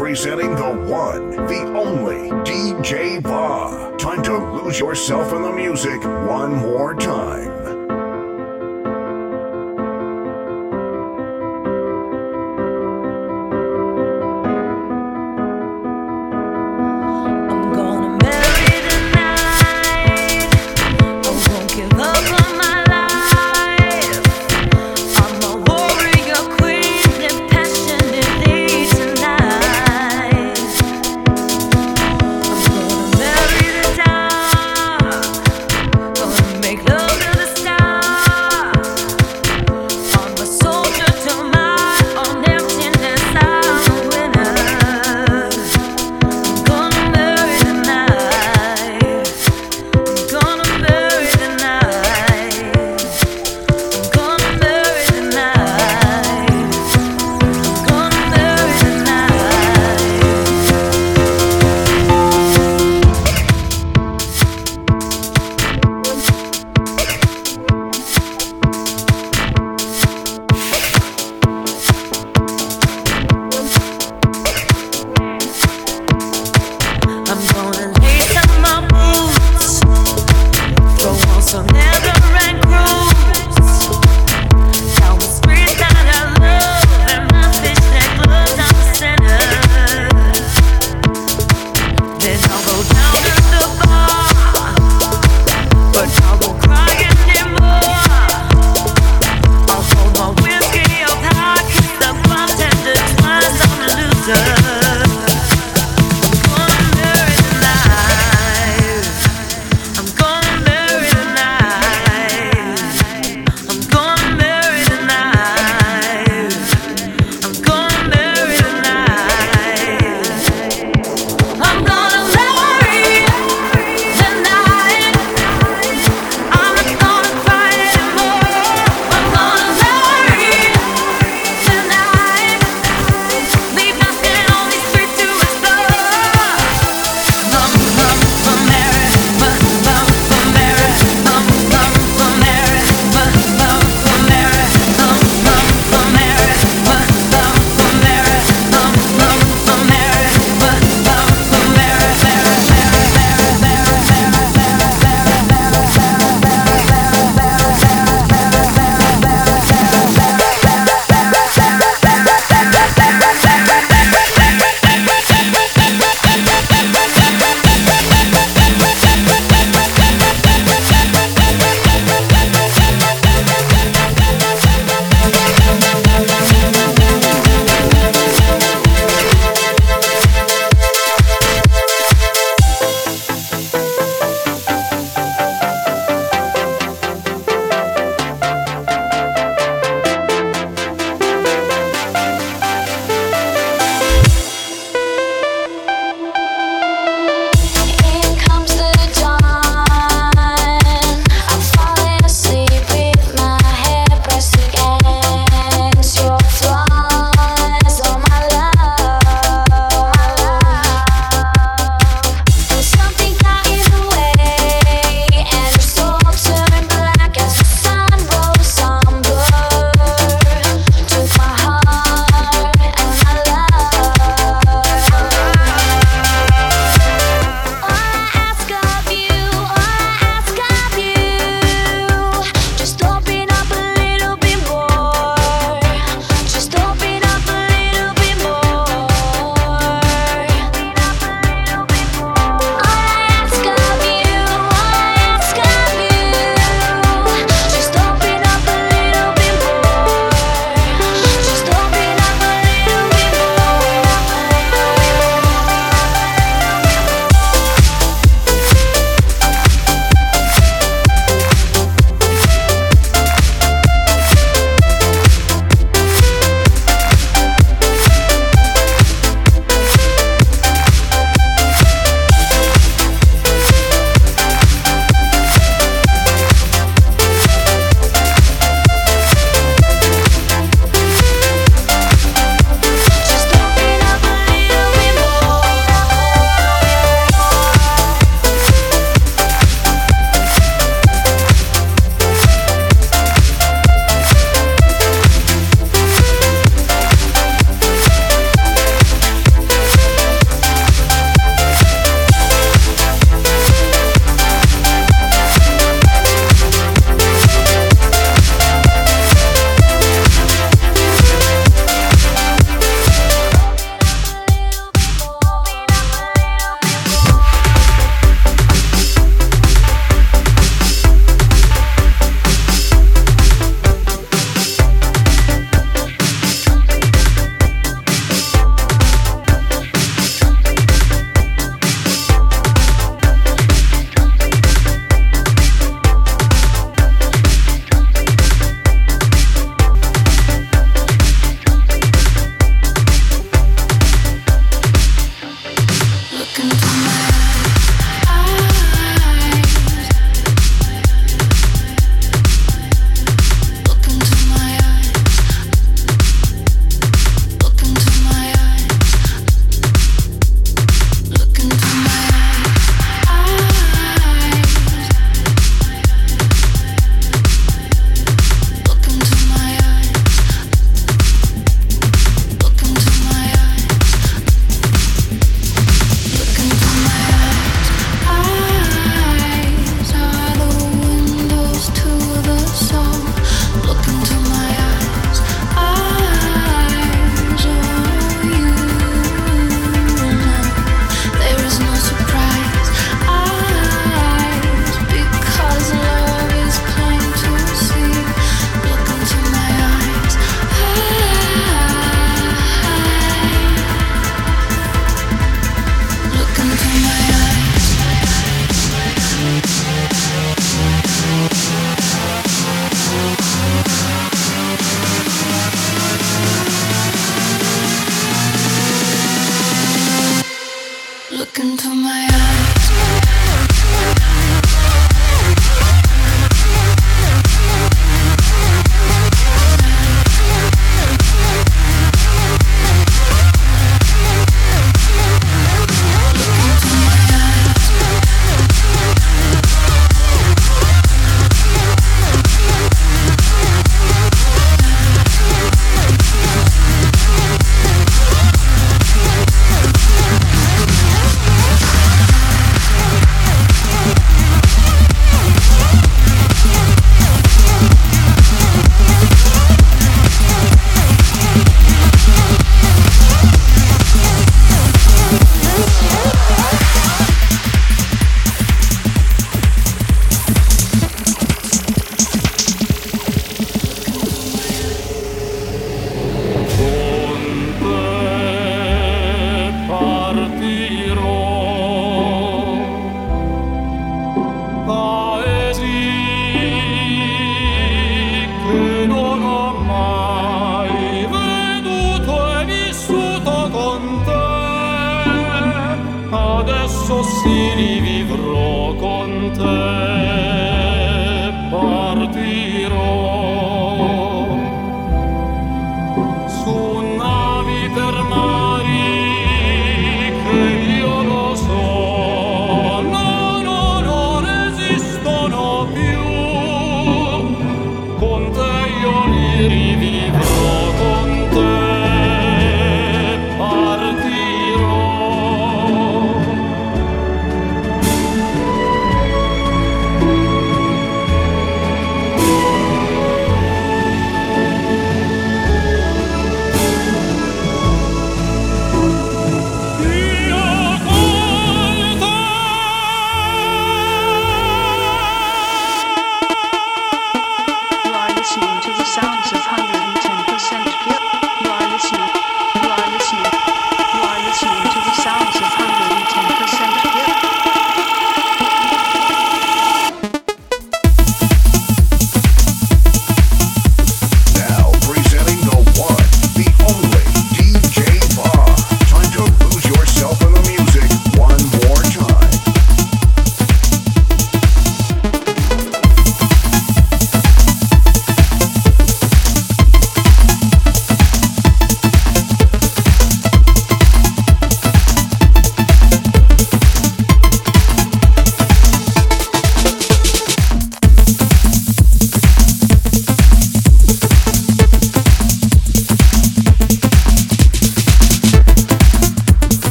Representing the one, the only DJ Va. Time to lose yourself in the music one more time.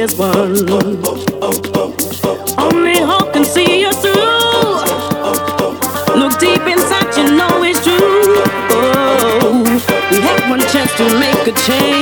is one. Only hope can see you through. Look deep inside, you know it's true. Oh, we have one chance to make a change.